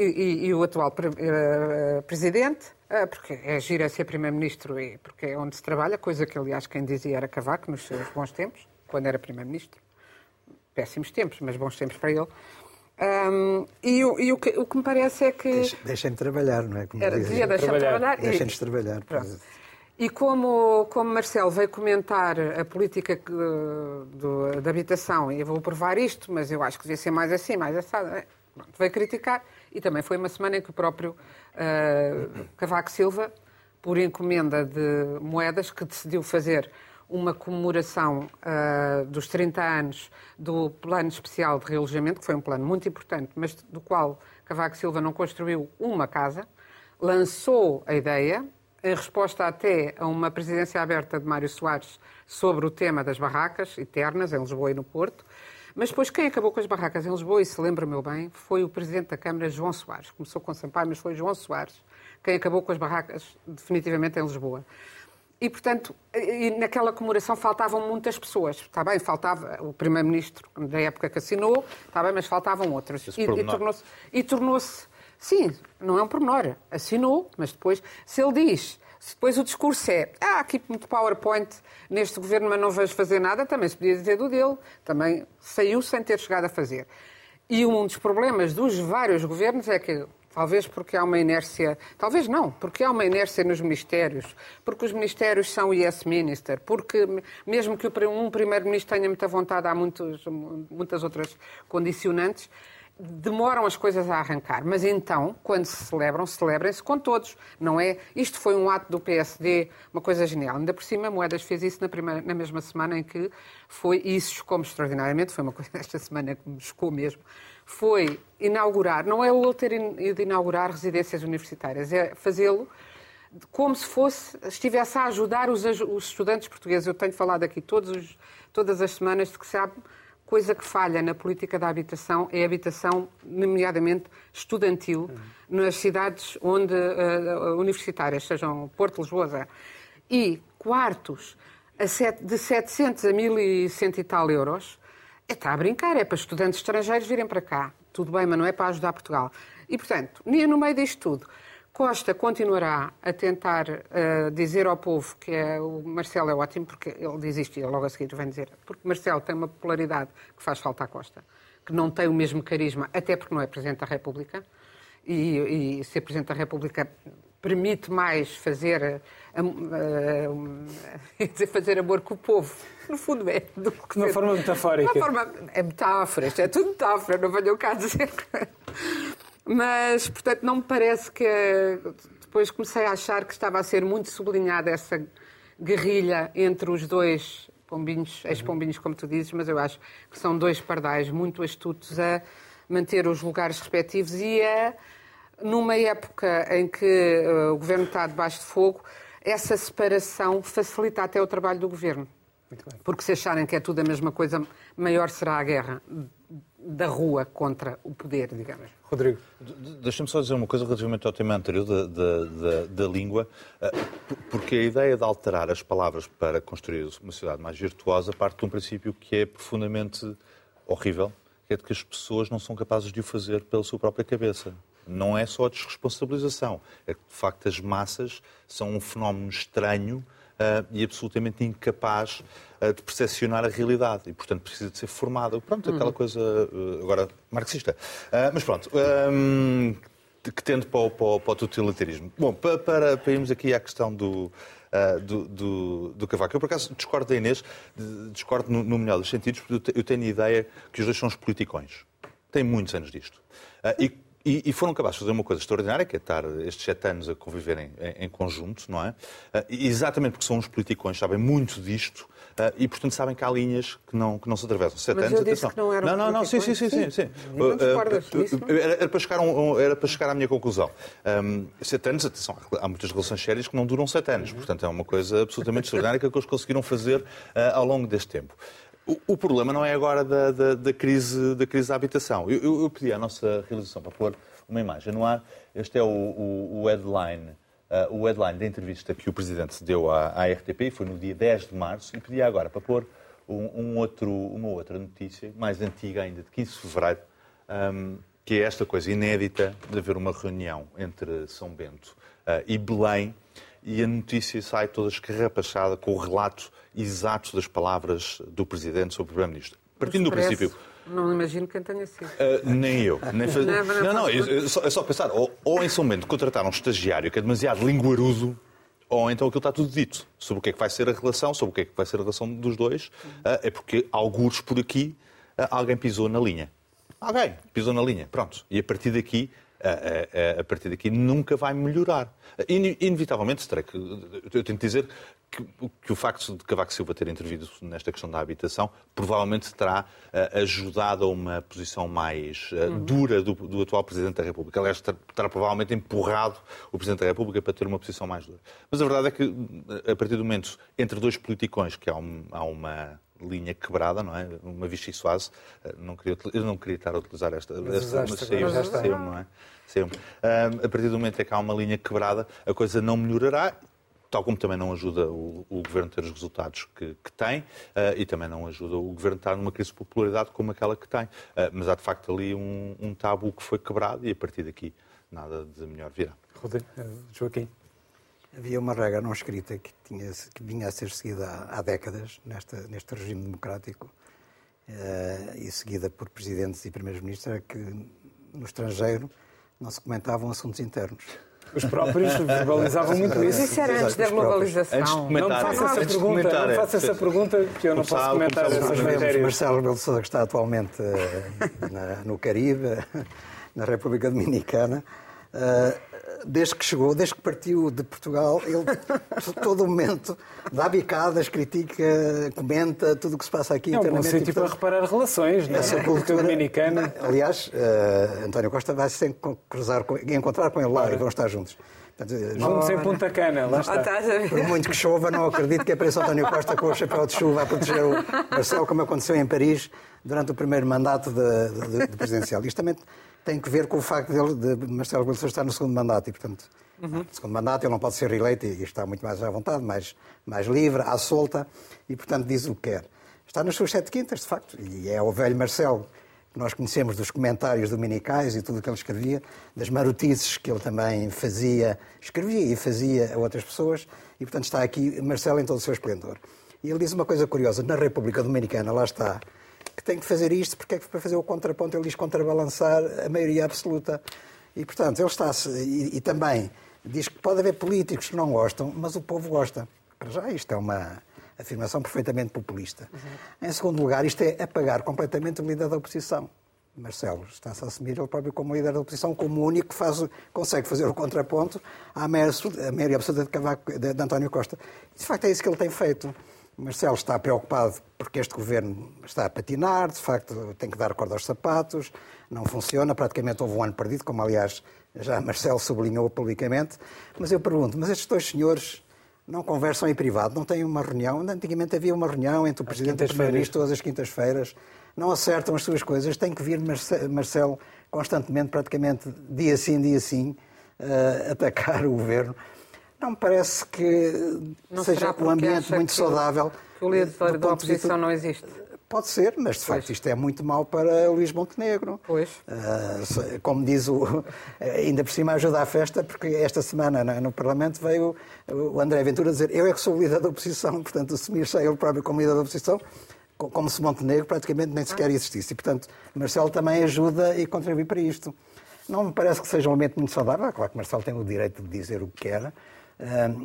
e, e- o atual pre- eh, Presidente, eh, porque é gira ser Primeiro-Ministro e porque é onde se trabalha, coisa que aliás quem dizia era Cavaco nos seus bons tempos, quando era Primeiro-Ministro. Péssimos tempos, mas bons tempos para ele. Ahm, e o, e o que, o que me parece é que... Deixem-me trabalhar, não é? Como Era, devia deixar Trabalhar. trabalhar. e- Deixem-nos trabalhar. Pronto. E como, como Marcelo veio comentar a política da habitação, e eu vou provar isto, mas eu acho que devia ser mais assim, mais assado, é? Pronto, veio criticar. E também foi uma semana em que o próprio ah, Cavaco Silva, por encomenda de moedas, que decidiu fazer uma comemoração ah, dos 30 anos do Plano Especial de Realojamento, que foi um plano muito importante, mas do qual Cavaco Silva não construiu uma casa, lançou a ideia, em resposta até a uma presidência aberta de Mário Soares sobre o tema das barracas eternas em Lisboa e no Porto. Mas depois quem acabou com as barracas em Lisboa, e se lembra meu bem, foi o Presidente da Câmara, João Soares. Começou com Sampaio, mas foi João Soares quem acabou com as barracas definitivamente em Lisboa. E, portanto, e naquela comemoração faltavam muitas pessoas. Está bem, faltava o Primeiro-Ministro da época que assinou, está bem, mas faltavam outros. Esse E, e tornou-se. Tornou-se. Sim, não é um pormenor. Assinou, mas depois, se ele diz, se depois o discurso é ah, aqui muito PowerPoint neste governo, mas não vais fazer nada, também se podia dizer do dele. Também saiu sem ter chegado a fazer. E um dos problemas dos vários governos é que Talvez porque há uma inércia, talvez não, porque há uma inércia nos ministérios, porque os ministérios são yes minister, porque mesmo que um primeiro-ministro tenha muita vontade, há muitos, muitas outras condicionantes, demoram as coisas a arrancar. Mas então, quando se celebram, celebrem-se com todos. Não é? Isto foi um ato do PSD, uma coisa genial. Ainda por cima, Moedas fez isso na, primeira, na mesma semana em que foi, e isso chocou-me extraordinariamente, foi uma coisa esta semana que me chocou mesmo, foi inaugurar, não é o ter ido inaugurar residências universitárias, é fazê-lo como se fosse, estivesse a ajudar os, os, estudantes portugueses. Eu tenho falado aqui todos os, todas as semanas de que sabe coisa que falha na política da habitação é a habitação, nomeadamente estudantil, nas cidades onde uh, universitárias, sejam Porto, Lisboa, e quartos set, de 700 a 1.100 e tal euros, está a brincar, é para estudantes estrangeiros virem para cá. Tudo bem, mas não é para ajudar Portugal. E, portanto, no meio disto tudo, Costa continuará a tentar uh, dizer ao povo que é, o Marcelo é ótimo, porque ele diz isto e logo a seguir vem dizer, porque Marcelo tem uma popularidade que faz falta à Costa, que não tem o mesmo carisma, até porque não é Presidente da República, e, e ser Presidente da República permite mais fazer, uh, uh, fazer amor com o povo. No fundo é. Do que de uma forma metafórica. Uma forma, é metáfora, isto é tudo metáfora, não venham cá dizer. Mas, portanto, não me parece que. Depois comecei a achar que estava a ser muito sublinhada essa guerrilha entre os dois pombinhos, ex-pombinhos, como tu dizes, mas eu acho que são dois pardais muito astutos a manter os lugares respectivos e a, numa época em que uh, o governo está debaixo de fogo, essa separação facilita até o trabalho do governo. Porque se acharem que é tudo a mesma coisa, maior será a guerra da rua contra o poder, digamos. Rodrigo. Deixa-me só dizer uma coisa relativamente ao tema anterior da, da, da, da, língua, eh, porque a ideia de alterar as palavras para construir uma sociedade mais virtuosa parte de um princípio que é profundamente horrível, que é de que as pessoas não são capazes de o fazer pela sua própria cabeça. Não é só a desresponsabilização, é que, de facto, as massas são um fenómeno estranho uh, e absolutamente incapaz uh, de percepcionar a realidade e, portanto, precisa de ser formada. Pronto, aquela coisa uh, agora marxista. mas pronto. Um, que tende para o, para, o, para o totalitarismo. Bom, para, para, para irmos aqui à questão do, Uh, do, do, do, Cavaco. Eu, por acaso, discordo da Inês, discordo no, no melhor dos sentidos, porque eu tenho a ideia que os dois são os politicões. Têm muitos anos disto. Uh, e e, e, foram capazes de fazer uma coisa extraordinária, que é estar estes sete anos a conviverem em, em conjunto, não é? Uh, exatamente porque são uns politicões, sabem muito disto uh, e, portanto, sabem que há linhas que não, que não se atravessam. Sete Mas anos, eu disse atenção. que não eram Não, não, não, sim, sim, sim. sim, sim. Não disso? Era, era, para chegar um, era para chegar à minha conclusão. Um, sete anos, atenção, há muitas relações sérias que não duram sete anos. Portanto, é uma coisa absolutamente extraordinária que eles conseguiram fazer uh, ao longo deste tempo. O, o, problema não é agora da, da, da, crise, da crise da habitação. Eu, eu, eu pedi à nossa realização para pôr uma imagem no ar. Este é o, o, o headline. Uh, o headline da entrevista que o Presidente deu à, à RTP, foi no dia 10 de março, e pedia agora para pôr um, um outro, uma outra notícia, mais antiga ainda, de 15 de fevereiro, um, que é esta coisa inédita de haver uma reunião entre São Bento uh, e Belém, e a notícia sai toda escarrapachada com o relato exato das palavras do Presidente sobre o Primeiro-Ministro. Partindo do princípio não imagino quem tenha sido. Uh, nem eu. Nem faz... Não, não, não, é só, é só pensar. Ou, ou em São Bento contrataram um estagiário que é demasiado linguarudo, ou então aquilo está tudo dito sobre o que é que vai ser a relação, sobre o que é que vai ser a relação dos dois. Uh, é porque, alguns por aqui, uh, alguém pisou na linha. Alguém pisou na linha. Pronto. E a partir daqui a, a, a, partir daqui nunca vai melhorar. In, inevitavelmente, terei que, eu tenho que dizer que, que, o facto de Cavaco Silva ter intervido nesta questão da habitação provavelmente terá uh, ajudado a uma posição mais uh, uhum. dura do, do, atual Presidente da República. Aliás, terá, terá, provavelmente empurrado o Presidente da República para ter uma posição mais dura. Mas a verdade é que, a partir do momento entre dois politicões que há, um, há uma linha quebrada, não é? Uma Vichy Soase. Não queria, eu não queria estar a utilizar esta, esta mas saiu, saiu, não é? Saiu. Um, a partir do momento em que há uma linha quebrada, a coisa não melhorará tal como também não ajuda o, o governo a ter os resultados que, que tem uh, e também não ajuda o governo a estar numa crise de popularidade como aquela que tem. Uh, mas há de facto ali um, um tabu que foi quebrado e a partir daqui nada de melhor virá. Eh, Joaquim. Havia uma regra não escrita que, tinha, que vinha a ser seguida há, há décadas nesta, neste regime democrático uh, e seguida por presidentes e primeiros-ministros, era que no estrangeiro não se comentavam assuntos internos. Os próprios verbalizavam muito isso. Isso era antes da globalização. Antes de não me faça essa pergunta, não faça essa pergunta que eu não posso comentar essas matérias. Marcelo Rebelo Sousa, que está atualmente uh, na, no Caribe, na República Dominicana, uh, desde que chegou, desde que partiu de Portugal, ele todo o momento dá bicadas, critica, comenta tudo o que se passa aqui. É um bom sítio para reparar relações, não é? Essa cultura dominicana. Aliás, uh, António Costa vai se cruzar, encontrar com ele lá Ora. e vão estar juntos. Vamos em Punta Cana, lá está. Por muito que chova, não acredito que apareça António Costa com o chapéu de chuva a proteger o Marcelo, como aconteceu em Paris durante o primeiro mandato de, de, de presidencial. Isto também tem que ver com o facto dele, de Marcelo Rebelo estar no segundo mandato e, portanto, uhum. no segundo mandato ele não pode ser reeleito e está muito mais à vontade, mais, mais livre, à solta e, portanto, diz o que quer. Está nas suas sete quintas, de facto, e é o velho Marcelo que nós conhecemos dos comentários dominicais e tudo o que ele escrevia, das marotices que ele também fazia, escrevia e fazia a outras pessoas, e, portanto, está aqui Marcelo em todo o seu esplendor. E ele diz uma coisa curiosa, na República Dominicana, lá está, que tem que fazer isto, porque é que para fazer o contraponto ele diz contrabalançar a maioria absoluta. E, portanto, ele está e, e também diz que pode haver políticos que não gostam, mas o povo gosta. Para já, isto é uma afirmação perfeitamente populista. Uhum. Em segundo lugar, isto é apagar completamente o líder da oposição. Marcelo está-se a assumir ele próprio como líder da oposição, como o único que faz, consegue fazer o contraponto à maioria absoluta de, Cavaco, de, de António Costa. De facto, é isso que ele tem feito. Marcelo está preocupado porque este governo está a patinar, de facto tem que dar corda aos sapatos, não funciona, praticamente houve um ano perdido, como aliás já Marcelo sublinhou publicamente. Mas eu pergunto, mas estes dois senhores não conversam em privado, não têm uma reunião? Antigamente havia uma reunião entre o Presidente e o Primeiro-Ministro todas as quintas-feiras, não acertam as suas coisas, tem que vir Marcelo constantemente, praticamente dia sim, dia sim, uh, atacar o governo não me parece que não seja um ambiente muito saudável. Que o líder da oposição não existe. Pode ser, mas de facto pois. isto é muito mau para Luís Montenegro. Pois. Uh, como diz o. Ainda por cima ajuda à festa, porque esta semana no Parlamento veio o André Ventura dizer: Eu é que sou o líder da oposição, portanto, assumir-se ele próprio como líder da oposição, como se Montenegro praticamente nem sequer existisse. E, portanto, Marcelo também ajuda e contribui para isto. Não me parece que seja um momento muito saudável. Claro que Marcelo tem o direito de dizer o que quer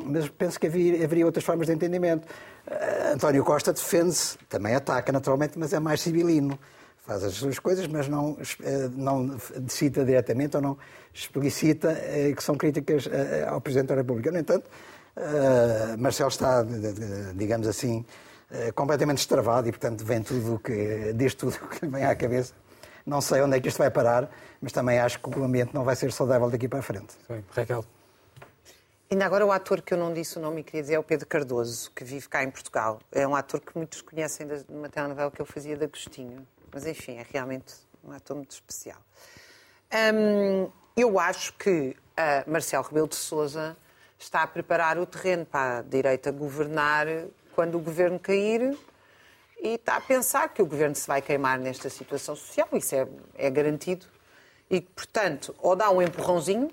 mas penso que haveria outras formas de entendimento. Uh, António Costa defende-se, também ataca naturalmente, mas é mais civilino. Faz as suas coisas, mas não, uh, não cita diretamente ou não explicita uh, que são críticas ao Presidente da República. No entanto, Marcelo está, digamos assim, completamente extravado e, portanto, vem tudo que, diz tudo o que lhe vem à cabeça. Não sei onde é que isto vai parar, mas também acho que o ambiente não vai ser saudável daqui para a frente. Sim. Raquel. Ainda agora o ator que eu não disse o nome e queria dizer é o Pedro Cardoso, que vive cá em Portugal. É um ator que muitos conhecem de uma telenovela que eu fazia de Agostinho. Mas enfim, é realmente um ator muito especial. Hum, eu acho que a Marcelo Rebelo de Sousa está a preparar o terreno para a direita governar quando o governo cair e está a pensar que o governo se vai queimar nesta situação social, isso é, é garantido. E, portanto, ou dá um empurrãozinho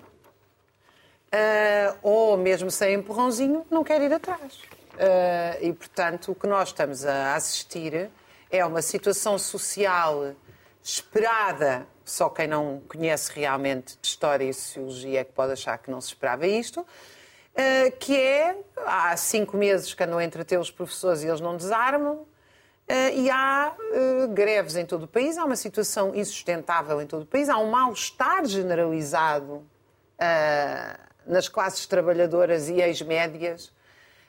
uh, ou mesmo sem empurrãozinho, não quer ir atrás. Uh, e, portanto, o que nós estamos a assistir é uma situação social esperada, só quem não conhece realmente história e sociologia é que pode achar que não se esperava isto, uh, que é, há cinco meses que andam a entreter os professores e eles não desarmam, Uh, e há uh, greves em todo o país, há uma situação insustentável em todo o país, há um mal-estar generalizado uh, nas classes trabalhadoras e ex-médias.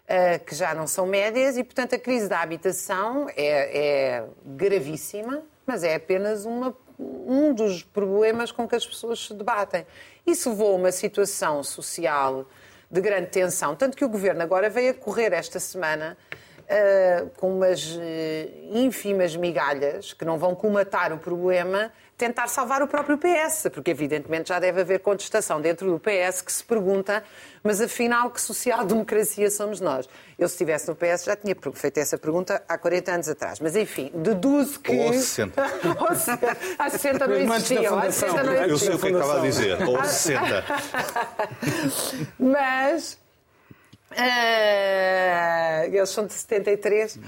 eh, que já não são médias, e, portanto, a crise da habitação é, é gravíssima, mas é apenas uma, um dos problemas com que as pessoas se debatem. Isso levou a uma situação social de grande tensão, tanto que o governo agora veio a correr esta semana uh, com umas uh, ínfimas migalhas que não vão comatar o problema, tentar salvar o próprio PS, porque evidentemente já deve haver contestação dentro do PS que se pergunta, mas afinal que social-democracia somos nós? Eu se estivesse no PS já tinha feito essa pergunta há 40 anos atrás, mas enfim, deduzo que... Ou 60. Ou 60. Há 60 não existiam, há 60 não existiam. Eu sei o que é que estava a dizer, ou 60. mas Uh, eles são de 73. Uh,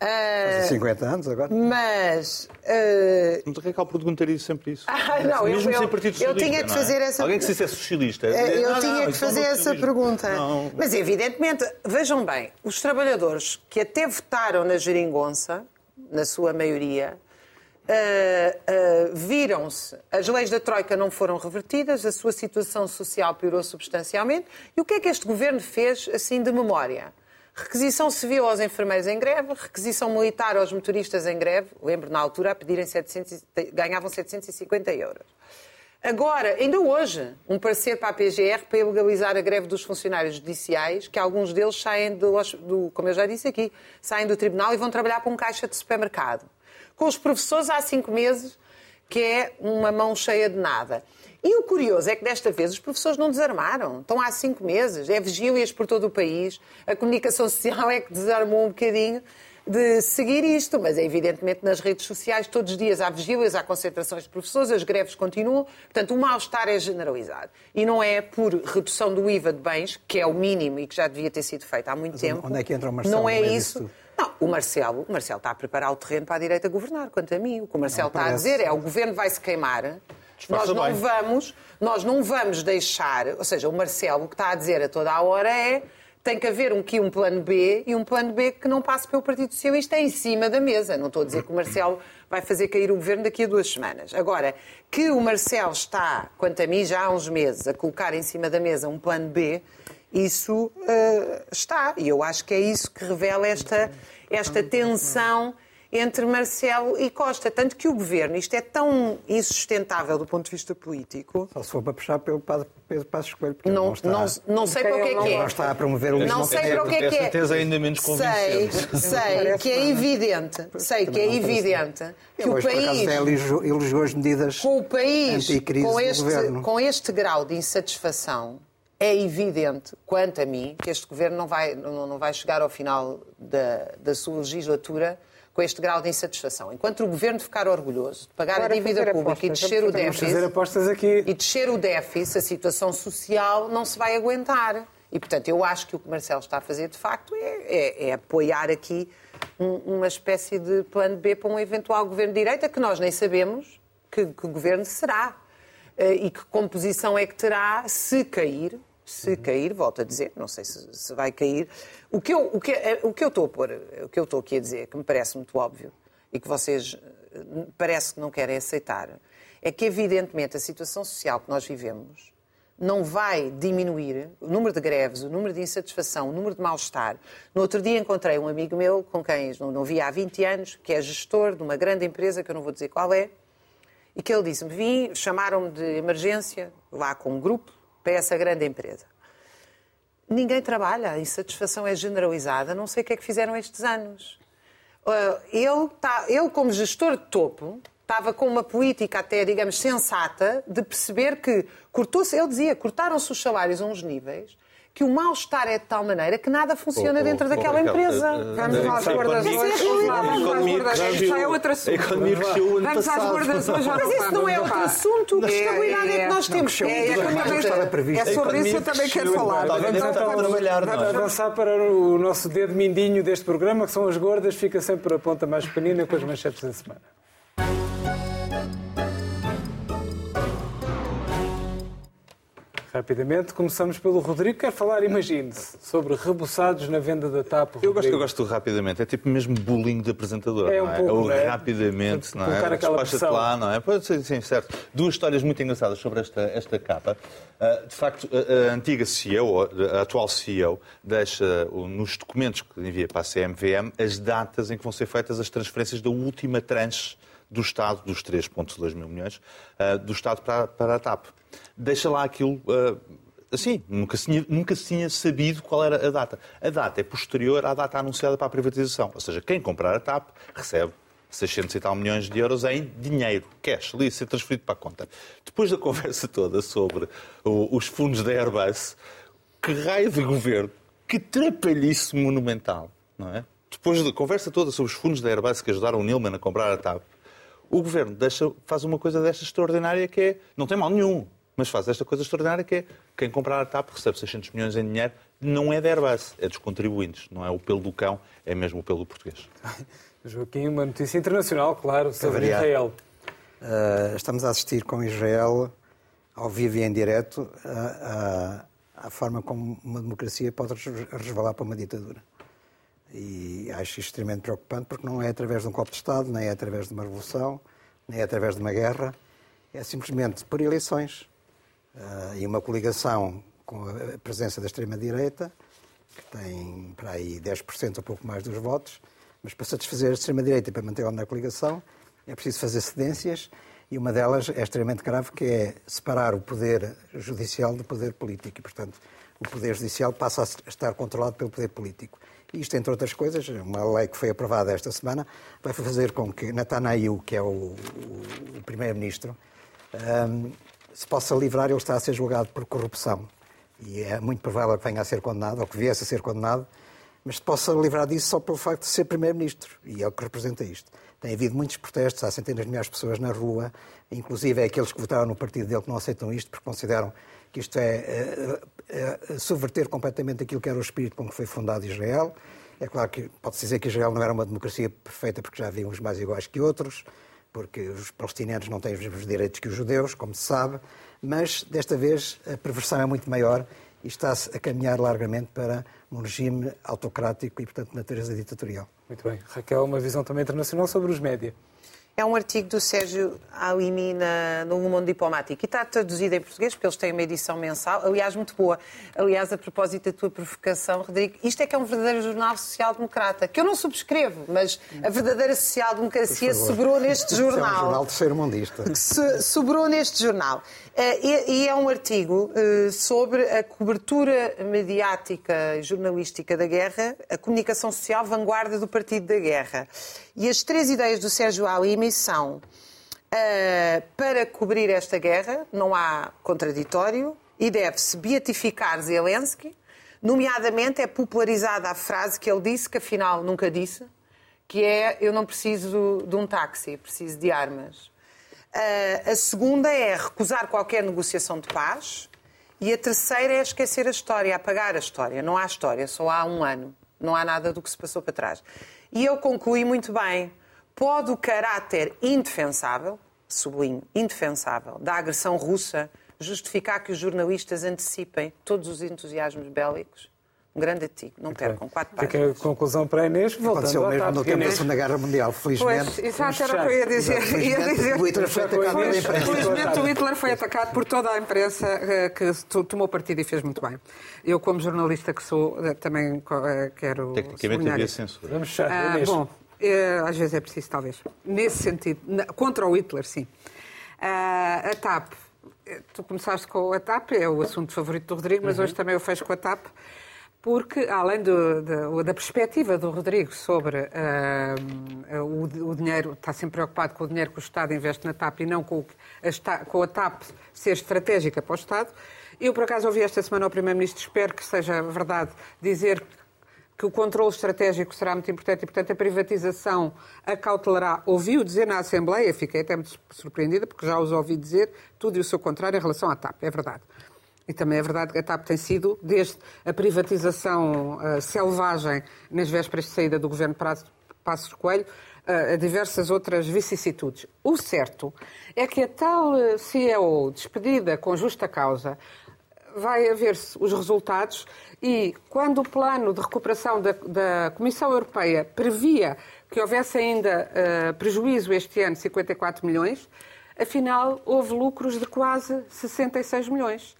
Fazem 50 anos agora. Mas. Uh, mas Raquel perguntaria sempre isso. Ah, não, Mesmo eu, sem Partido eu, eu tinha que é? fazer essa Alguém que se dissesse socialista. Eu não, tinha não, que fazer essa pergunta. Não. Mas, evidentemente, vejam bem, os trabalhadores que até votaram na geringonça, na sua maioria, Uh, uh, viram-se, as leis da Troika não foram revertidas, a sua situação social piorou substancialmente. E o que é que este governo fez, assim, de memória? Requisição civil aos enfermeiros em greve, requisição militar aos motoristas em greve, lembro na altura a pedirem 700, ganhavam 750 euros. Agora, ainda hoje, um parecer para a PGR para legalizar a greve dos funcionários judiciais, que alguns deles saem do, como eu já disse aqui, saem do tribunal e vão trabalhar para um caixa de supermercado com os professores há cinco meses, que é uma mão cheia de nada. E o curioso é que desta vez os professores não desarmaram. Estão há cinco meses. É vigílias por todo o país. A comunicação social é que desarmou um bocadinho de seguir isto, mas é evidentemente nas redes sociais todos os dias há vigílias, há concentrações de professores, as greves continuam, portanto o mal-estar é generalizado. E não é por redução do IVA de bens, que é o mínimo e que já devia ter sido feito há muito mas tempo. Onde é que entra o Marcelo Não é isso. Não, o Marcelo, o Marcelo está a preparar o terreno para a direita governar, quanto a mim. O que o Marcelo está a dizer é o governo vai se queimar, nós não bem. vamos, nós não vamos deixar, ou seja, o Marcelo o que está a dizer a toda a hora é tem que haver um, um plano B e um plano B que não passe pelo Partido Socialista em cima da mesa. Não estou a dizer que o Marcelo vai fazer cair o governo daqui a duas semanas. Agora, que o Marcelo está, quanto a mim, já há uns meses, a colocar em cima da mesa um plano B, isso uh, está. E eu acho que é isso que revela esta, esta tensão entre Marcelo e Costa. Tanto que o governo, isto é tão insustentável do ponto de vista político. Só se for para puxar pelo Pedro Passos Coelho, porque não, não, está, não, não sei para o que é que é. Não está a promover o Não sei para o que é que é. certeza ainda menos Sei, convincente. sei que é evidente, sei que é evidente que o país elogiou, as medidas com o país anticrise com este, com este grau de insatisfação, é evidente, quanto a mim, que este governo não vai, não, não vai chegar ao final da, da sua legislatura com este grau de insatisfação. Enquanto o governo ficar orgulhoso de pagar Agora a dívida pública e apostas, descer o déficit, e descer o déficit, a situação social não se vai aguentar. E, portanto, eu acho que o que Marcelo está a fazer, de facto, é, é- é apoiar aqui um- uma espécie de plano B para um eventual governo de direita, que nós nem sabemos que, que governo será. Eh, E que composição é que terá se cair, se cair, volto a dizer, não sei se, se vai cair. O que, eu, o, que, eh, o que eu estou a pôr, o que eu estou aqui a dizer, que me parece muito óbvio, e que vocês eh, parece que não querem aceitar, é que, evidentemente, a situação social que nós vivemos não vai diminuir o número de greves, o número de insatisfação, o número de mal-estar. No outro dia encontrei um amigo meu, com quem não, não via há 20 anos, que é gestor de uma grande empresa, que eu não vou dizer qual é, e que ele disse-me, vim, chamaram-me de emergência, lá com um grupo, para essa grande empresa. Ninguém trabalha, a insatisfação é generalizada, não sei o que é que fizeram estes anos. Uh, ele, tá, ele, como gestor de topo, estava com uma política até, digamos, sensata de perceber que cortou-se, ele dizia, cortaram-se os salários a uns níveis que o mal-estar é de tal maneira que nada funciona Oh, oh, dentro oh, daquela empresa. eh, Vamos lá às a gordas economia- hoje. Vamos às gordas. já é outro assunto. A economia cresceu o ano Vamos às gordas hoje. Mas isso não é outro assunto. Que estabilidade é, que nós temos? É, é, é. É sobre isso que eu também quero falar. Não Vamos é? avançar para o nosso dedo mindinho deste programa, que são as gordas, fica sempre a ponta mais pequenina com as manchetes da semana. Rapidamente, começamos pelo Rodrigo. Quer falar, imagine-se, sobre rebuçados na venda da TAP. Eu gosto, eu gosto do rapidamente. É tipo mesmo bullying de apresentador. É um não é? pouco, Ou é. rapidamente, não é? Colocar aquela Despacha-te lá, não é? Pois, sim, sim, certo. Duas histórias muito engraçadas sobre esta, esta capa. Ah, de facto, a, a antiga CEO, a atual CEO, deixa nos documentos que envia para a CMVM as datas em que vão ser feitas as transferências da última tranche do Estado, dos 3,2 mil milhões, ah, do Estado para, para a TAP. Deixa lá aquilo. ah, Assim, nunca se, tinha, nunca se tinha sabido qual era a data. A data é posterior à data anunciada para a privatização. Ou seja, quem comprar a TAP recebe 600 e tal milhões de euros em dinheiro, cash, ali, ser transferido para a conta. Depois da conversa toda sobre o- os fundos da Airbus, que raio de governo, que trapalhice monumental, não é? Depois da conversa toda sobre os fundos da Airbus que ajudaram o Nilman a comprar a TAP, o governo deixa, faz uma coisa desta extraordinária que é, não tem mal nenhum, mas faz esta coisa extraordinária que é, quem comprar a TAP recebe 600 milhões em dinheiro, não é da Airbus, é dos contribuintes, não é o pelo do cão, é mesmo o pelo do português. Joaquim, uma notícia internacional, claro, sobre. Israel. Uh, estamos a assistir com Israel, ao vivo e em direto, a- a- à forma como uma democracia pode res- resvalar para uma ditadura. E acho isto extremamente preocupante porque não é através de um golpe de Estado, nem é através de uma revolução, nem é através de uma guerra, é simplesmente por eleições. Uh, e uma coligação com a presença da extrema-direita, que tem para aí 10% ou pouco mais dos votos, mas para satisfazer a extrema-direita e para mantê-la na coligação é preciso fazer cedências e uma delas é extremamente grave, que é separar o poder judicial do poder político e, portanto, o poder judicial passa a estar controlado pelo poder político. Isto, entre outras coisas, uma lei que foi aprovada esta semana, vai fazer com que Netanyahu, que é o, o- primeiro-ministro, hum, se possa livrar, ele está a ser julgado por corrupção. E é muito provável que venha a ser condenado, ou que viesse a ser condenado, mas se possa livrar disso só pelo facto de ser primeiro-ministro. E é o que representa isto. Tem havido muitos protestos, há centenas de milhares de pessoas na rua, inclusive é aqueles que votaram no partido dele que não aceitam isto, porque consideram que isto é eh, eh, subverter completamente aquilo que era o espírito com que foi fundado Israel. É claro que pode-se dizer que Israel não era uma democracia perfeita porque já havia uns mais iguais que outros, porque os palestinianos não têm os mesmos direitos que os judeus, como se sabe, mas desta vez a perversão é muito maior e está-se a caminhar largamente para um regime autocrático e, portanto, de natureza ditatorial. Muito bem. Raquel, uma visão também internacional sobre os média. É um artigo do Sérgio Alimi na, no Mundo Diplomático e está traduzido em português, porque eles têm uma edição mensal, aliás, muito boa. Aliás, a propósito da tua provocação, Rodrigo, isto é que é um verdadeiro jornal social-democrata, que eu não subscrevo, mas a verdadeira social-democracia sobrou neste Isso é um jornal. jornal terceiro-mundista. sobrou neste jornal. Eh, E é um artigo eh, sobre a cobertura mediática e jornalística da guerra, a comunicação social vanguarda do Partido da Guerra. E as três ideias do Sérgio Alimi são eh, para cobrir esta guerra, não há contraditório, e deve-se beatificar Zelensky, nomeadamente é popularizada a frase que ele disse, que afinal nunca disse, que é eu não preciso de um táxi, preciso de armas. Ah, a segunda é recusar qualquer negociação de paz. E a terceira é esquecer a história, apagar a história. Não há história, só há um ano. Não há nada do que se passou para trás. E eu concluí muito bem. Pode o caráter indefensável, sublinho, indefensável, da agressão russa justificar que os jornalistas antecipem todos os entusiasmos bélicos? Um grande artigo, não percam, quatro Fica páginas. a conclusão para a Inês, voltando Aconteceu ao mesmo no tempo da. Segunda Guerra Mundial, felizmente. Pois, exato, era o que eu ia dizer. Ia Felizmente, dizer o Hitler foi atacado pela imprensa. Felizmente o Hitler foi atacado por toda a imprensa eh, que to- tomou partido e fez muito bem. Eu, como jornalista que sou, eh, também eh, quero Tecnicamente havia censura. Vamos fechar. Ah, Inês. bom, às vezes é preciso, talvez. Nesse sentido, contra o Hitler, sim. Ah, a TAP, tu começaste com a TAP, é o assunto favorito do Rodrigo, mas hoje também eu fecho com a TAP, porque, além do- da, da perspectiva do Rodrigo sobre ah, o, o dinheiro, está sempre preocupado com o dinheiro que o Estado investe na TAP e não com, o a, com a TAP ser estratégica para o Estado, eu, por acaso, ouvi esta semana ao Primeiro-Ministro, espero que seja verdade, dizer que o controle estratégico será muito importante e, portanto, a privatização acautelará. Ouvi-o dizer na Assembleia, fiquei até muito surpreendida, porque já os ouvi dizer tudo e o seu contrário em relação à TAP, é verdade. E também é verdade que a TAP tem sido, desde a privatização ah, selvagem nas vésperas de saída do governo Passos Coelho, ah, a diversas outras vicissitudes. O certo é que a tal eh, CEO despedida com justa causa vai haver-se os resultados e quando o plano de recuperação da, da Comissão Europeia previa que houvesse ainda uh, prejuízo este ano, 54 milhões, afinal houve lucros de quase 66 milhões.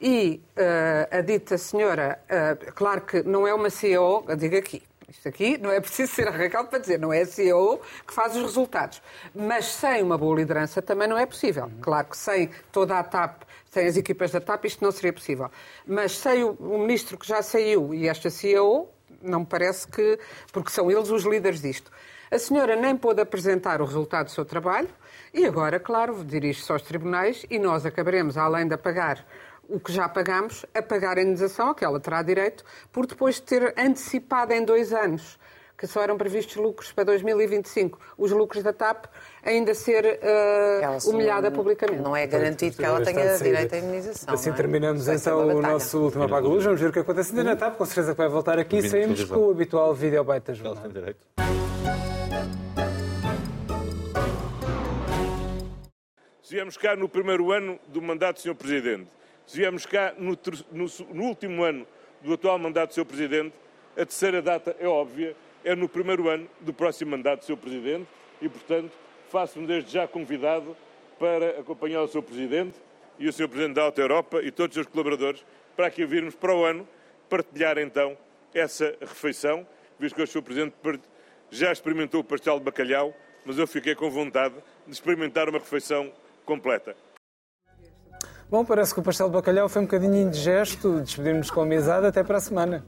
E uh, a dita senhora, uh, claro que não é uma CEO, eu digo aqui, isto aqui não é preciso ser a Raquel para dizer, não é a CEO que faz os resultados. Mas sem uma boa liderança também não é possível. Claro que sem toda a TAP, sem as equipas da TAP, isto não seria possível. Mas sem o, o ministro que já saiu e esta CEO, não me parece que. porque são eles os líderes disto. A senhora nem pôde apresentar o resultado do seu trabalho e agora, claro, dirige-se aos tribunais e nós acabaremos, além de pagar o que já pagamos, a pagar a indenização a que ela terá direito, por depois de ter antecipado em dois anos, que só eram previstos lucros para 2025, os lucros da TAP ainda ser uh, humilhada não, publicamente. Não é garantido que ela tenha direito à indenização. Assim é? terminamos então o nosso último Apaga Luz. Vamos ver o que acontece ainda na TAP. Com certeza que vai voltar aqui. Saímos com o habitual vídeo beta jornal. Viemos cá no primeiro ano do mandato do Sr. Presidente viemos cá no, no, no último ano do atual mandato do Sr. Presidente, a terceira data é óbvia, é no primeiro ano do próximo mandato do Sr. Presidente e, portanto, faço-me desde já convidado para acompanhar o Sr. Presidente e o Sr. Presidente da Alta Europa e todos os seus colaboradores para aqui virmos para o ano partilhar então essa refeição, visto que o Sr. Presidente já experimentou o pastel de bacalhau, mas eu fiquei com vontade de experimentar uma refeição completa. Bom, parece que o pastel de bacalhau foi um bocadinho indigesto. Despedimos com a mesada. Até para a semana.